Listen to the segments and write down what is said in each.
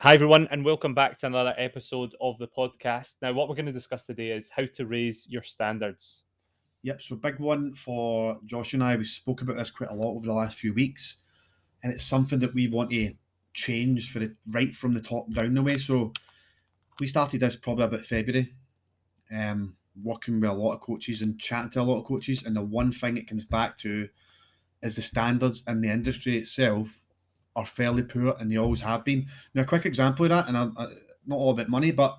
Hi, everyone, and welcome back to another episode of the podcast. Now, what we're going to discuss today is how to raise your standards. Yep, so big one for Josh and I. We spoke about this quite a lot over the last few weeks, and it's something that we want to change for it right from the top down the way. So we started this probably about February, um, working with a lot of coaches and chatting to a lot of coaches, and the one thing it comes back to is the standards in the industry itself are fairly poor, and they always have been. Now, a quick example of that, and I, I, not all about money, but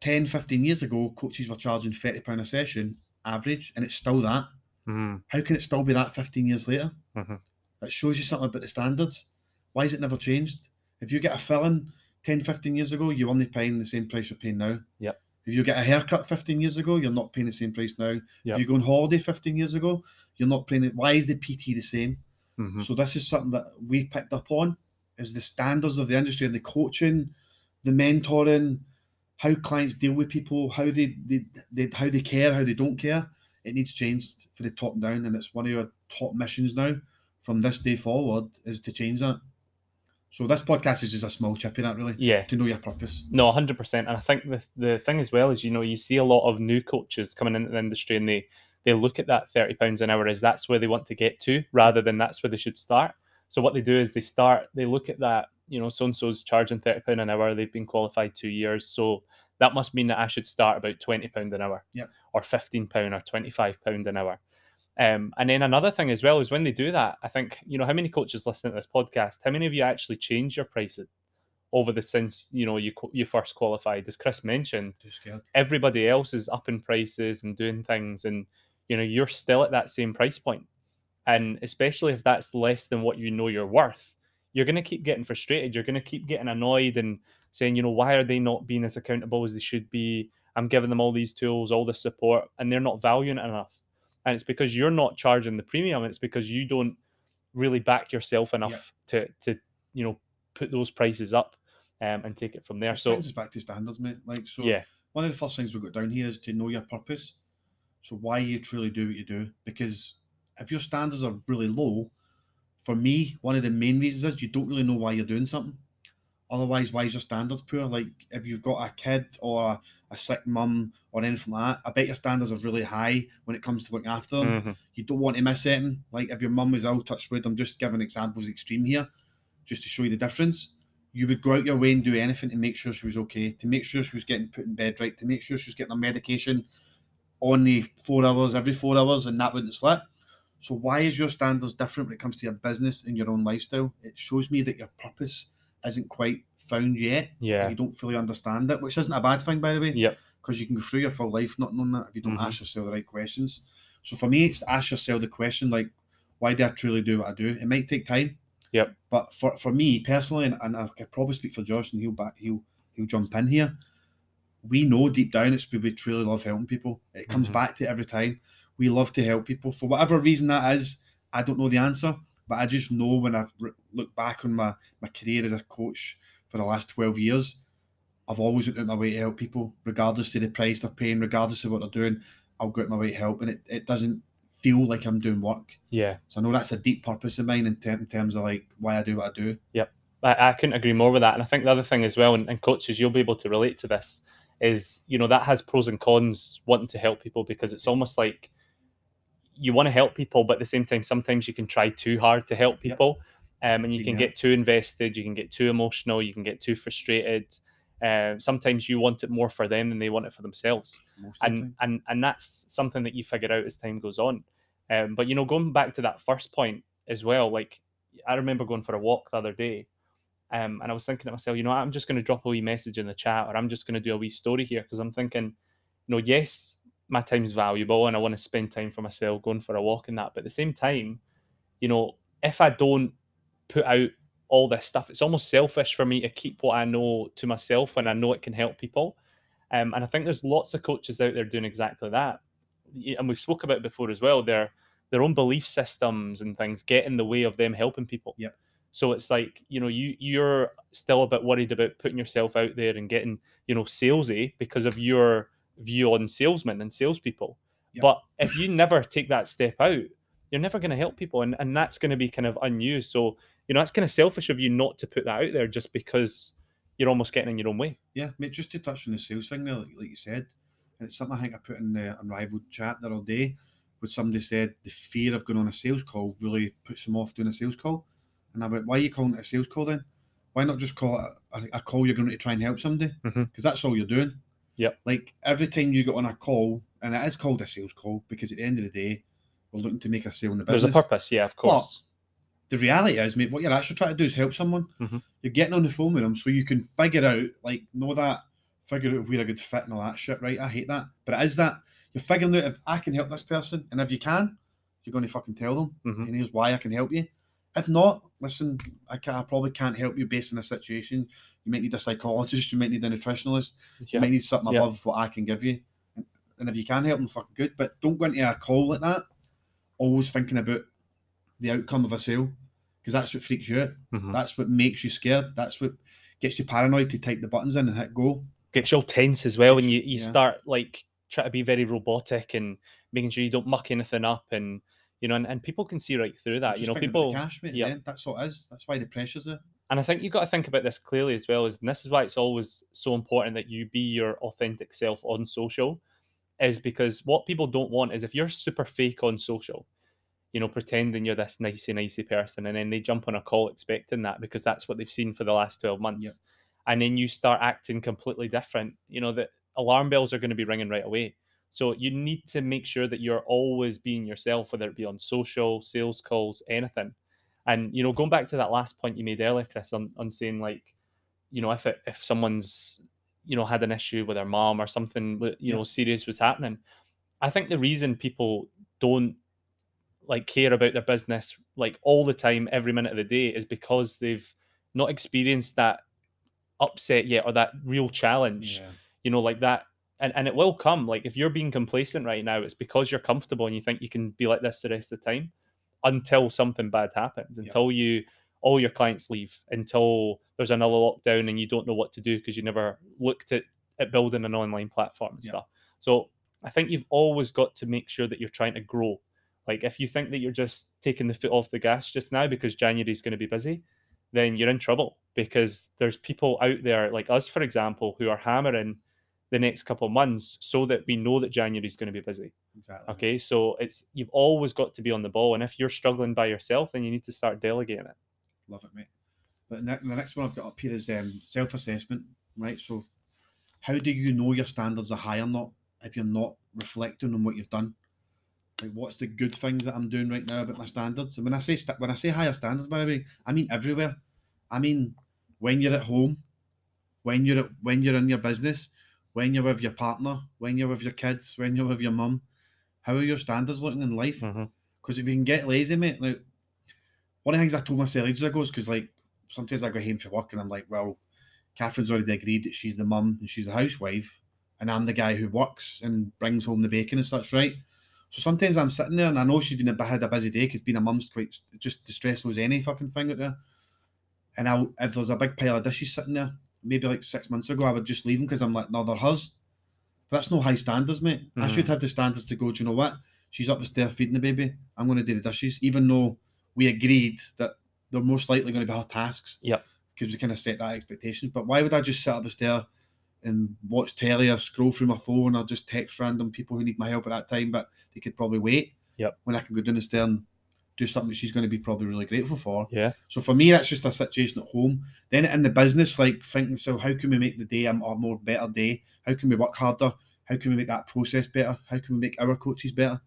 10, 15 years ago, coaches were charging £30 a session average, and it's still that. Mm, How can it still be that 15 years later? Mhm. It shows you something about the standards. Why has it never changed? If you get a fill-in 10, 15 years ago, you're only paying the same price you're paying now. Yep. If you get a haircut 15 years ago, you're not paying the same price now. Yep. If you go on holiday 15 years ago, you're not paying it. Why is the PT the same? Mhm. So this is something that we've picked up on is the standards of the industry and the coaching, the mentoring, how clients deal with people, how they, they, they how they care, how they don't care. It needs changed for the top down, and it's one of your top missions now from this day forward is to change that. So this podcast is just a small chip in that really Yeah, to know your purpose. no, 100%. And I think the, the thing as well is, you know, you see a lot of new coaches coming into the industry and they, they look at that £30 an hour as that's where they want to get to rather than that's where they should start. So what they do is they start, they look at that, you know, so and so's charging £30 an hour, they've been qualified two years. So that must mean that I should start about £20 an hour Yep. or £15 or £25 an hour. Um, and then another thing as well is when they do that, I think, you know, how many coaches listen to this podcast? How many of you actually change your prices over the since, you know, you you first qualified? As Chris mentioned, everybody else is upping prices and doing things and you know you're still at that same price point. And especially if that's less than what you know you're worth you're going to keep getting frustrated. You're going to keep getting annoyed and saying you know why are they not being as accountable as they should be? I'm giving them all these tools all this support and they're not valuing it enough. And it's because you're not charging the premium. It's because you don't really back yourself enough to to you know put those prices up um, and take it from there. It so us back to standards, mate. Like so yeah. one of the first things we've got down here is to know your purpose. So why you truly do what you do. Because if your standards are really low, for me, one of the main reasons is you don't really know why you're doing something. Otherwise, why is your standards poor? Like if you've got a kid or a, a sick mum or anything like that, I bet your standards are really high when it comes to looking after them. Mhm. You don't want to miss anything. Like if your mum was ill, touch wood, I'm just giving examples extreme here, just to show you the difference you would go out your way and do anything to make sure she was okay, to make sure she was getting put in bed right, to make sure she was getting her medication on the four hours, every four hours, and that wouldn't slip. So why is your standards different when it comes to your business and your own lifestyle? It shows me that your purpose isn't quite found yet. yeah You don't fully understand it, which isn't a bad thing, by the way, yep because you can go through your full life not knowing that if you don't Mhm. ask yourself the right questions. So for me, it's to ask yourself the question like, why do I truly do what I do? It might take time. Yep. But for, for me personally, and, and I could probably speak for Josh, and he'll back he'll he'll jump in here. We know deep down it's we truly love helping people. It comes Mhm. back to it every time. We love to help people for whatever reason that is. I don't know the answer, but I just know when I've re- looked back on my my career as a coach for the last twelve years, I've always went out my way to help people, regardless of the price they're paying, regardless of what they're doing. I'll go out my way to help, and it, it doesn't feel like I'm doing work. yeah So I know that's a deep purpose of mine in, ter- in terms of like why I do what I do. Yep. I, I couldn't agree more with that. And I think the other thing as well, and, and coaches, you'll be able to relate to this, is you know that has pros and cons wanting to help people because it's almost like you want to help people, but at the same time, sometimes you can try too hard to help Yep. people, um, and you can get too invested, you can get too emotional, you can get too frustrated. Um, sometimes you want it more for them than they want it for themselves Most and time. and and that's something that you figure out as time goes on um but you know going back to that first point as well like i remember going for a walk the other day um and i was thinking to myself you know i'm just going to drop a wee message in the chat or i'm just going to do a wee story here because i'm thinking you know yes my time's valuable and i want to spend time for myself going for a walk and that but at the same time you know if i don't put out all this stuff it's almost selfish for me to keep what i know to myself when i know it can help people um, and I think there's lots of coaches out there doing exactly that. And we've spoke about before as well. Their their own belief systems and things get in the way of them helping people. Yep. So it's like you know you you're still a bit worried about putting yourself out there and getting you know salesy because of your view on salesmen and salespeople. Yep. But if you never take that step out, you're never going to help people, and and that's going to be kind of unused. So you know that's kind of selfish of you not to put that out there just because you're almost getting in your own way. Yeah, mate, just to touch on the sales thing there, like, like you said, and it's something I think I put in the Unrivaled chat the other day, where somebody said the fear of going on a sales call really puts them off doing a sales call. And I went, why are you calling it a sales call then? Why not just call it a, a call you're going to try and help somebody? Because Mhm. that's all you're doing. Yep. Like every time you get on a call, and it is called a sales call because at the end of the day, we're looking to make a sale in the business. There's a purpose, yeah, of course. But the reality is, mate, what you're actually trying to do is help someone. Mhm. You're getting on the phone with them so you can figure out, like, know that, figure out if we're a good fit and all that shit, right? I hate that. But it is that. You're figuring out if I can help this person, and if you can, you're going to fucking tell them. Mhm. And here's why I can help you. If not, listen, I, can, I probably can't help you based on the situation. You might need a psychologist, you might need a nutritionalist, you might need something Yeah. above what I can give you. And if you can help them, fucking good. But don't go into a call like that, always thinking about the outcome of a sale, because that's what freaks you out. Mhm. That's what makes you scared. That's what gets you paranoid to type the buttons in and hit go. Gets you all tense as well when Gets- you, you yeah. start like try to be very robotic and making sure you don't muck anything up and you know and, and people can see right through that. You know, people cash, mate. yeah. That's all it is. That's why the pressure's there. and I think you've got to think about this clearly as well. Is and this is why it's always so important that you be your authentic self on social, is because what people don't want is if you're super fake on social, you know, pretending you're this nicey nicey person, and then they jump on a call expecting that because that's what they've seen for the last twelve months, and then you start acting completely different. You know, the alarm bells are going to be ringing right away. So you need to make sure that you're always being yourself, whether it be on social, sales calls, anything. And you know, going back to that last point you made earlier, Chris, on, on saying like, you know, if it, if someone's you know had an issue with their mom or something, you Yeah. know, serious was happening, I think the reason people don't like care about their business like all the time, every minute of the day, is because they've not experienced that upset yet or that real challenge you know, like that. And, and it will come. Like if you're being complacent right now, it's because you're comfortable and you think you can be like this the rest of the time until something bad happens, until you all your clients leave, until there's another lockdown and you don't know what to do because you never looked at, at building an online platform and stuff. So I think you've always got to make sure that you're trying to grow. Like if you think that you're just taking the foot off the gas just now because January is going to be busy, then you're in trouble because there's people out there like us, for example, who are hammering the next couple of months so that we know that January is going to be busy. Exactly. Okay, so it's you've always got to be on the ball, and if you're struggling by yourself, then you need to start delegating it. Love it, mate. But the next one I've got up here is um, self-assessment, right? So, how do you know your standards are high or not if you're not reflecting on what you've done? Like, what's the good things that I'm doing right now about my standards? And when I say sta- when I say higher standards, by the way, I mean everywhere. I mean when you're at home, when you're at, when you're in your business, when you're with your partner, when you're with your kids, when you're with your mum. How are your standards looking in life? Mm-hmm. Because if you can get lazy, mate, like one of the things I told myself ages ago is because like sometimes I go home from work and I'm like, well, Catherine's already agreed that she's the mum and she's the housewife, and I'm the guy who works and brings home the bacon and such, right? So sometimes I'm sitting there and I know she's been a, had a busy day because being a mum's quite just as stressful as any fucking thing out there. And I, if there's a big pile of dishes sitting there, maybe like six months ago, I would just leave them because I'm like, no, they're hers. But that's no high standards, mate. I should Mhm. have the standards to go, do you know what? She's up the stair feeding the baby. I'm going to do the dishes, even though we agreed that they're most likely going to be her tasks. Yep. Because we kind of set that expectation. But why would I just sit up the stair and watch telly or scroll through my phone or just text random people who need my help at that time, but they could probably wait? Yep. When I can go down the stair and do something that she's going to be probably really grateful for. Yeah. So for me, that's just a situation at home. Then in the business, like thinking, so how can we make the day a, more better day? How can we work harder? How can we make that process better? How can we make our coaches better?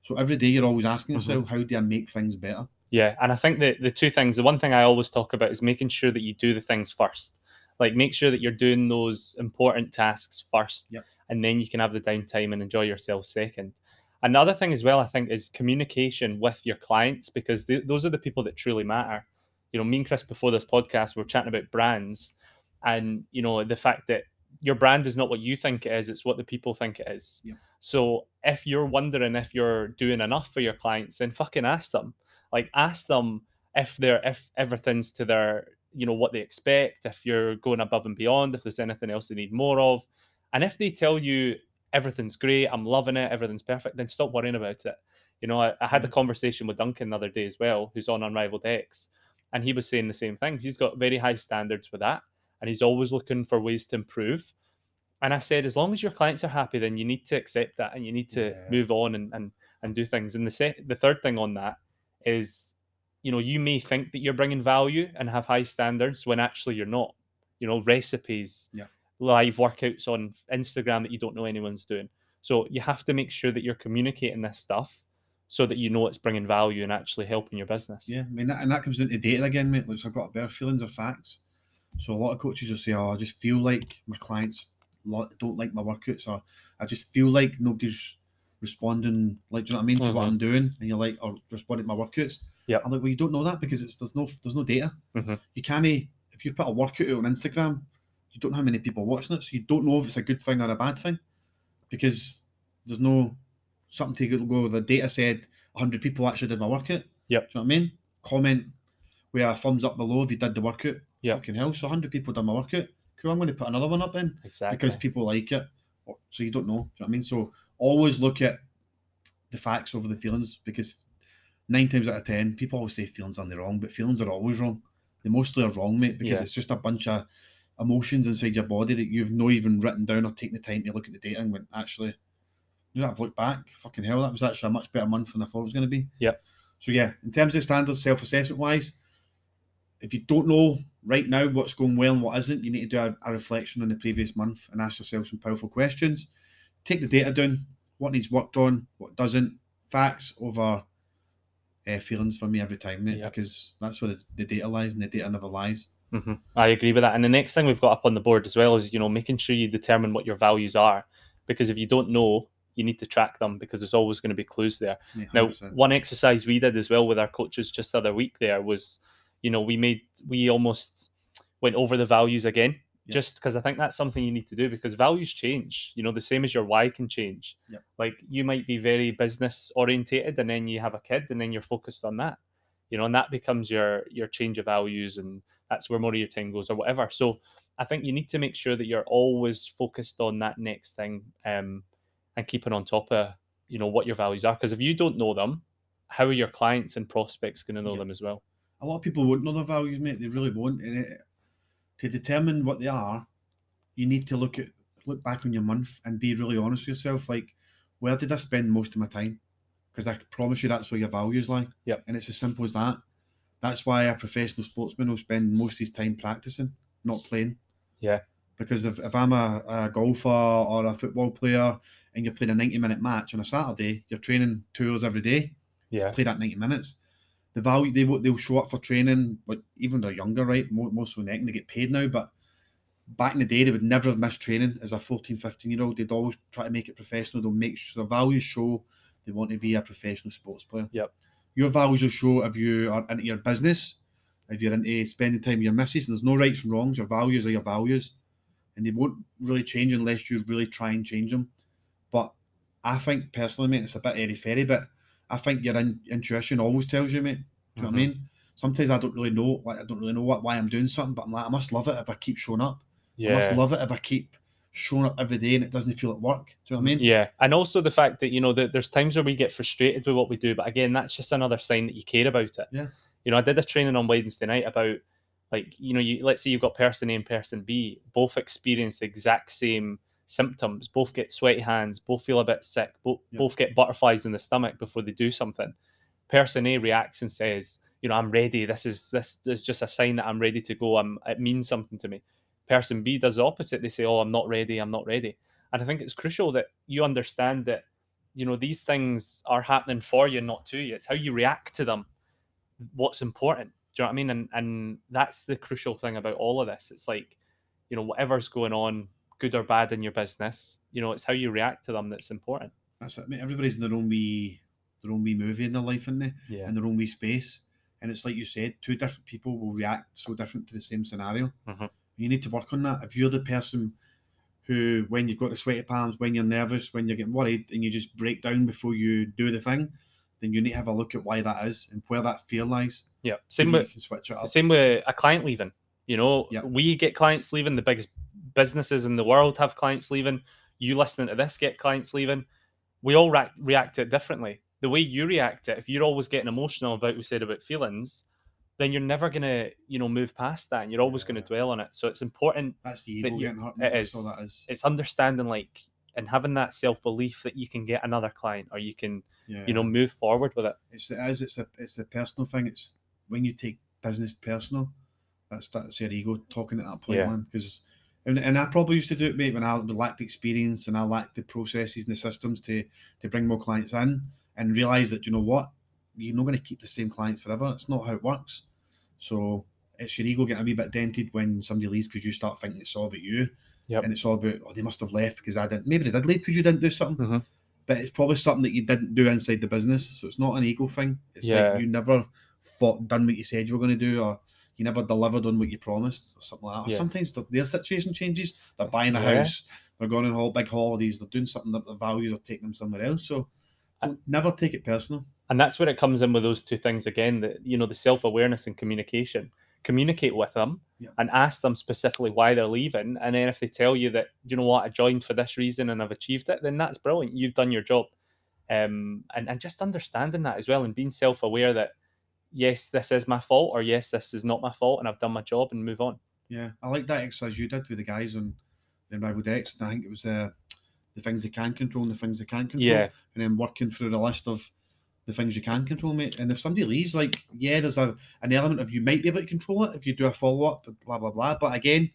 So every day you're always asking Mm-hmm. yourself, how do I make things better? Yeah, and I think that the two things, the one thing I always talk about is making sure that you do the things first. Like make sure that you're doing those important tasks first, Yep. and then you can have the downtime and enjoy yourself second. Another thing as well, I think, is communication with your clients because th- those are the people that truly matter. You know, me and Chris before this podcast we were chatting about brands, and you know the fact that your brand is not what you think it is; it's what the people think it is. Yep. So if you're wondering if you're doing enough for your clients, then fucking ask them like ask them if they're if everything's to their you know what they expect if you're going above and beyond if there's anything else they need more of and if they tell you everything's great i'm loving it everything's perfect then stop worrying about it you know i, I had a mm. conversation with duncan the other day as well who's on unrivaled x and he was saying the same things. He's got very high standards with that, and he's always looking for ways to improve. And I said, as long as your clients are happy, then you need to accept that and you need to Yeah. move on and, and and do things. And the se- the third thing on that is, you know, you may think that you're bringing value and have high standards when actually you're not. You know, recipes, Yeah. Live workouts on Instagram that you don't know anyone's doing. So you have to make sure that you're communicating this stuff so that you know it's bringing value and actually helping your business. Yeah, I mean, that, and that comes into data again, mate. Like, so I've got a better feelings or facts. So a lot of coaches will say, "Oh, I just feel like my clients don't like my workouts," or "I just feel like nobody's responding." Like, do you know what I mean to what Mhm. I'm doing? And you're like, "Or responding to my workouts." Yeah. I'm like, "Well, you don't know that because it's there's no there's no data. Mhm. You can't if you put a workout on Instagram, you don't know how many people watching it, so you don't know if it's a good thing or a bad thing because there's no something to go. The data said 100 people actually did my workout. Yep. Do you know what I mean? Comment with a thumbs up below if you did the workout. Yep. Fucking hell. So 100 people done my workout. Cool. I'm going to put another one up in Exactly. because people like it. So you don't know. Do you know what I mean? So always look at the facts over the feelings because nine times out of 10, people always say feelings are wrong, but feelings are always wrong. They mostly are wrong, mate, because Yeah. it's just a bunch of emotions inside your body that you've not even written down or taken the time to look at the data and went, actually, you know, I've looked back, fucking hell, that was actually a much better month than I thought it was going to be. Yeah. So, yeah, in terms of standards, self assessment wise, if you don't know right now what's going well and what isn't, you need to do a, a reflection on the previous month and ask yourself some powerful questions. Take the data down, what needs worked on, what doesn't, facts over uh, feelings for me every time, mate, Yep. because that's where the, the data lies and the data never lies. Hmm I agree with that. And the next thing we've got up on the board as well is, you know, making sure you determine what your values are. Because if you don't know, you need to track them because there's always going to be clues there. Mate, Now, one exercise we did as well with our coaches just the other week there was, you know, we made we almost went over the values again, Yeah. just because I think that's something you need to do because values change. You know, the same as your why can change. Yep. Like you might be very business orientated, and then you have a kid, and then you're focused on that. You know, and that becomes your your change of values, and that's where more of your time goes or whatever. So I think you need to make sure that you're always focused on that next thing, um, and keeping on top of you know what your values are. Because if you don't know them, how are your clients and prospects going to know Yeah. them as well? a lot of people won't know their values, mate. They really won't. And it, to determine what they are, you need to look at look back on your month and be really honest with yourself. Like, where did I spend most of my time? Because I promise you, that's where your values lie. Yep. And it's as simple as that. That's why a professional sportsman will spend most of his time practicing, not playing. Yeah. Because if, if I'm a, a golfer or a football player and you're playing a 90 minute match on a Saturday, you're training two hours every day Yeah, play that 90 minutes. The value they will they'll show up for training, but even they're younger, right? More, more so than they get paid now. But back in the day, they would never have missed training as a 14, 15 year old. They'd always try to make it professional. They'll make sure their values show they want to be a professional sports player. Yep. Your values will show if you are into your business, if you're into spending time with your missus, and there's no rights and wrongs. Your values are your values, and they won't really change unless you really try and change them. But I think personally, mate, it's a bit airy fairy, but I think your in, intuition always tells you, mate. Do you know what I mm-hmm. mean? Sometimes I don't really know, like I don't really know what why I'm doing something, but I'm like, I must love it if I keep showing up. Yeah. I must love it if I keep showing up every day and it doesn't feel at work. Do you know what I mean? Yeah, and also the fact that you know that there's times where we get frustrated with what we do, but again, that's just another sign that you care about it. Yeah. You know, I did a training on Wednesday night about like you know, you let's say you've got person A and person B, both experience the exact same symptoms, both get sweaty hands, both feel a bit sick, both Yeah. both get butterflies in the stomach before they do something. Person A reacts and says, you know, I'm ready. This is this is just a sign that I'm ready to go. I'm it means something to me. Person B does the opposite. They say, Oh, I'm not ready, I'm not ready. And I think it's crucial that you understand that, you know, these things are happening for you, not to you. It's how you react to them, what's important. Do you know what I mean? And and that's the crucial thing about all of this. It's like, you know, whatever's going on, good or bad in your business, you know, it's how you react to them that's important. That's it, mate. Everybody's in their own wee their own wee movie in their life, isn't they? Yeah. In their own wee space. And it's like you said, two different people will react so different to the same scenario. Mhm. You need to work on that. If you're the person who, when you've got the sweaty palms, when you're nervous, when you're getting worried, and you just break down before you do the thing, then you need to have a look at why that is and where that fear lies. Yeah. Same that with you can switch it up. Same with a client leaving. You know, Yep. we get clients leaving. The biggest businesses in the world have clients leaving. You listening to this get clients leaving. We all react, react to it differently. The way you react to it, if you're always getting emotional about we said about feelings, then you're never gonna, you know, move past that, and you're always gonna Yeah. dwell on it. So it's important. That's the ego you- getting hurt. it all that is. It's understanding like and having that self belief that you can get another client or you can, Yeah. you know, move forward with it. it's it is it's a it's a personal thing. It's when you take business personal, that's that's your ego talking at that point, Yeah. man. Because and, and I probably used to do it, mate, when I lacked experience and I lacked the processes and the systems to to bring more clients in and realize that you know what, you're not going to keep the same clients forever. It's not how it works. So it's your ego getting a wee bit dented when somebody leaves because you start thinking it's all about you. Yep. And it's all about, oh, they must have left because I didn't. Maybe they did leave because you didn't do something Mhm. but it's probably something that you didn't do inside the business. So it's not an ego thing. It's Yeah. like you never fought, done what you said you were going to do, or you never delivered on what you promised, or something like that. Or Yeah. sometimes their situation changes. They're buying a Yeah. house, they're going on all big holidays, they're doing something that the values are taking them somewhere else. So I- never take it personal. And that's where it comes in with those two things again that you know the self-awareness and communication communicate with them Yeah. and ask them specifically why they're leaving and then if they tell you that you know what i joined for this reason and i've achieved it then that's brilliant you've done your job um and, and just understanding that as well and being self-aware that yes this is my fault or yes this is not my fault and i've done my job and move on Yeah, I like that exercise you did with the guys on the Rival Decks. And I think it was uh, the things they can control and the things they can't control. yeah and then working through the list of the things you can control, mate. And if somebody leaves, like, yeah, there's a an element of you might be able to control it if you do a follow up, blah blah blah. But again,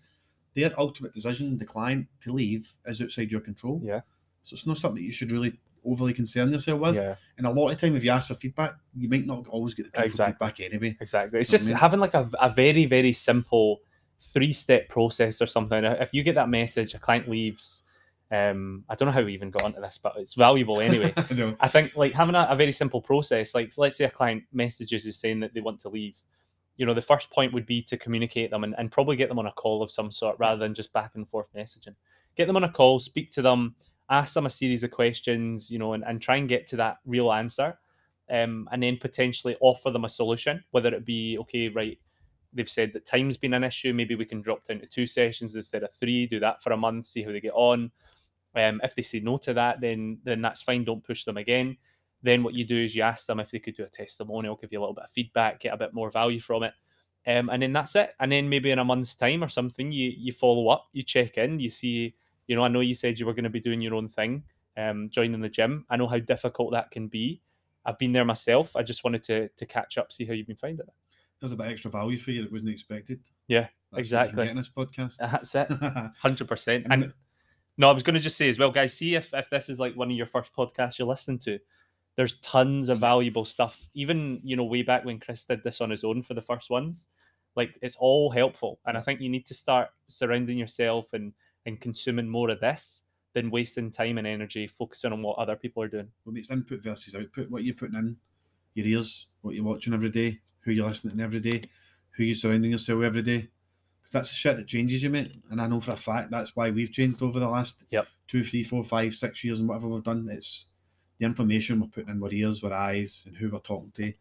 their ultimate decision, the client to leave, is outside your control. Yeah. So it's not something you should really overly concern yourself with. yeah And a lot of time, if you ask for feedback, you might not always get the truthful Exactly. feedback anyway. Exactly. It's know what I just mean? having like a, a very, very simple three step process or something. If you get that message, a client leaves, um, I don't know how we even got onto this, but it's valuable anyway. I. I think like having a, a very simple process, like let's say a client messages is saying that they want to leave. You know, the first point would be to communicate them and, and probably get them on a call of some sort rather than just back and forth messaging. Get them on a call, speak to them, ask them a series of questions, you know, and, and try and get to that real answer. Um, and then potentially offer them a solution, whether it be, okay, right, they've said that time's been an issue. Maybe we can drop down to two sessions instead of three, do that for a month, see how they get on. Um, if they say no to that, then then that's fine. Don't push them again. Then what you do is you ask them if they could do a testimonial, give you a little bit of feedback, get a bit more value from it, um, and then that's it. And then maybe in a month's time or something, you you follow up, you check in, you see. You know, I know you said you were going to be doing your own thing, um, joining the gym. I know how difficult that can be. I've been there myself. I just wanted to to catch up, see how you've been finding it. There's a bit extra value for you that wasn't expected. Yeah, That's exactly. Get in this podcast. That's it, hundred percent. And no, I was going to just say as well, guys. See if if this is like one of your first podcasts you're listening to. There's tons of valuable stuff. Even you know, way back when Chris did this on his own for the first ones, like it's all helpful. And I think you need to start surrounding yourself and and consuming more of this than wasting time and energy focusing on what other people are doing. Well, it's input versus output. What you're putting in your ears, what you're watching every day, who you're listening to every day, who you're surrounding yourself with every day. Because that's the shit that changes you, mate. And I know for a fact that's why we've changed over the last Yep. two, three, four, five, six years and whatever we've done. It's the information we're putting in our ears, our eyes, and who we're talking to.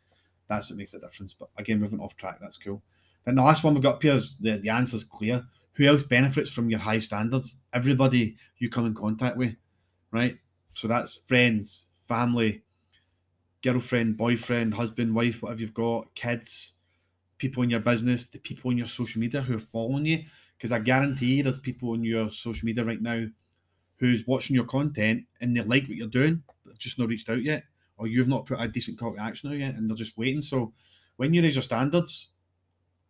That's what makes the difference. But again, went off track. That's cool. Then the last one we've got up here is the, the answer's clear. Who else benefits from your high standards? Everybody you come in contact with, right? So that's friends, family, girlfriend, boyfriend, husband, wife, whatever you've got, kids, people in your business, the people in your social media who are following you. Because I guarantee there's people on your social media right now who's watching your content and they like what you're doing, but just not reached out yet, or you've not put a decent call to action out yet, and they're just waiting. So when you raise your standards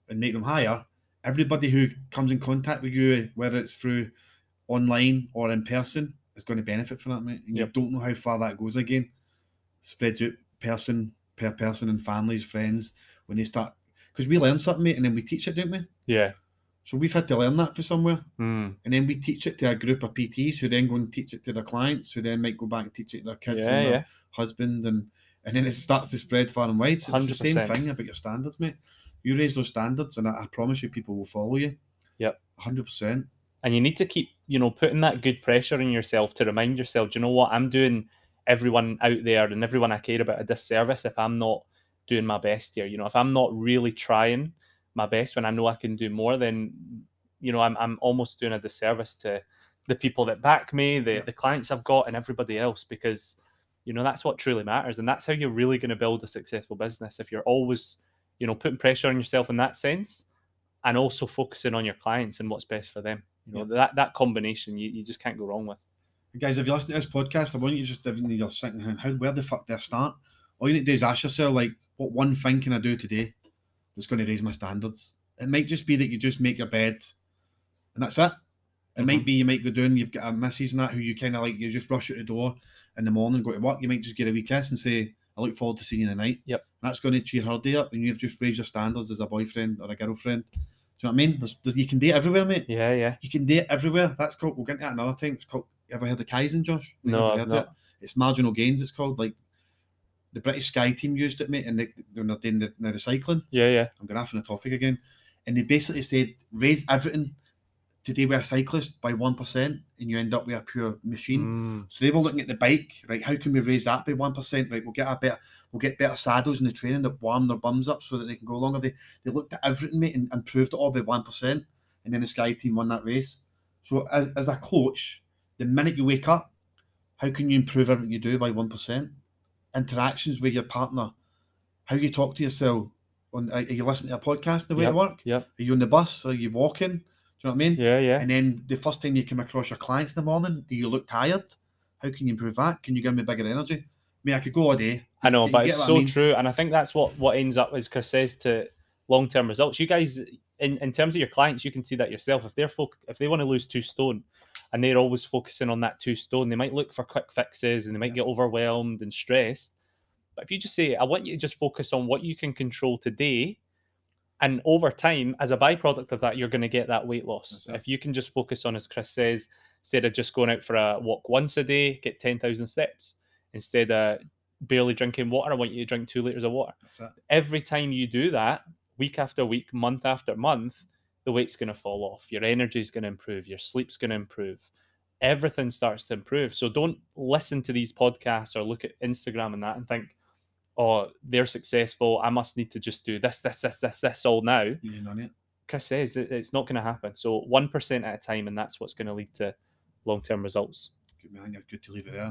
and make them higher, everybody who comes in contact with you, whether it's through online or in person, is going to benefit from that, mate. And Yep. you don't know how far that goes again. Spreads out person per person and families, friends, when they start because we learn something, mate, and then we teach it, don't we? Yeah. So we've had to learn that for somewhere. Mm. And then we teach it to a group of PTs who then go and teach it to their clients, who then might go back and teach it to their kids Yeah, and their yeah. husband, and and then it starts to spread far and wide. So it's the same thing about your standards, mate. You raise those standards, and I, I promise you, people will follow you. Yep. hundred percent. and you need to keep you know putting that good pressure on yourself to remind yourself do you know what i'm doing everyone out there and everyone i care about a disservice if i'm not doing my best here you know if i'm not really trying my best when i know i can do more then you know i'm, I'm almost doing a disservice to the people that back me the, Yeah. the clients i've got and everybody else because you know that's what truly matters and that's how you're really going to build a successful business if you're always you know, putting pressure on yourself in that sense, and also focusing on your clients and what's best for them. You know, that that combination you, you just can't go wrong with. Guys, if you listen to this podcast, I want you to just you're sitting here, how where the fuck do I start? All you need to do is ask yourself, like, what one thing can I do today that's going to raise my standards? It might just be that you just make your bed and that's it. It Mhm. might be you might go down, you've got a missus and that who you kind of like, you just rush out the door in the morning, go to work. You might just get a wee kiss and say, I look forward to seeing you tonight. Yep. That's going to cheer her day up and you've just raised your standards as a boyfriend or a girlfriend. Do you know what I mean? There's, you can date everywhere, mate. Yeah, yeah. You can date everywhere. That's called, we'll get into that another time. It's called, you ever heard of Kaizen, Josh? You No, I've heard not. it? It's marginal gains, it's called. Like, the British Sky team used it, mate, and they, when they're doing the, the recycling. Yeah, yeah. I'm going off on the topic again. And they basically said, raise everything today with a cyclist by 1%, and you end up with a pure machine. Mm, So they were looking at the bike, right? How can we raise that by 1%? Right, we'll get a better, we'll get better saddles in the training that warm their bums up so that they can go longer. They they looked at everything, mate, and improved it all by 1%. And then the Sky team won that race. So as, as a coach, the minute you wake up, how can you improve everything you do by 1%? Interactions with your partner, how you talk to yourself. On, are you listening to a podcast on the way Yep, to work? Yeah. Are you on the bus? Are you walking? Do you know what I mean? Yeah, yeah. And then the first time you come across your clients in the morning, do you look tired? How can you improve that? Can you give me bigger energy? I mean, I could go all day. I know, You but it's what I so mean? true, and I think that's what what ends up as Chris says to long term results. You guys, in in terms of your clients, you can see that yourself. If they're folk, if they want to lose two stone, and they're always focusing on that two stone, they might look for quick fixes and they might Yeah. get overwhelmed and stressed. But if you just say, "I want you to just focus on what you can control today," and over time, as a byproduct of that, you're going to get that weight loss. That's it. If you can just focus on, as Chris says, instead of just going out for a walk once a day, get ten thousand steps. Instead of barely drinking water, I want you to drink two liters of water. That's it. Every time you do that, week after week, month after month, the weight's going to fall off. Your energy's going to improve. Your sleep's going to improve. Everything starts to improve. So don't listen to these podcasts or look at Instagram and that and think, oh, they're successful. I must need to just do this, this, this, this, this all now. You ain't on it. Chris says that it's not going to happen. So 1% at a time, and that's what's going to lead to long term results. Good man. You're good to leave it there.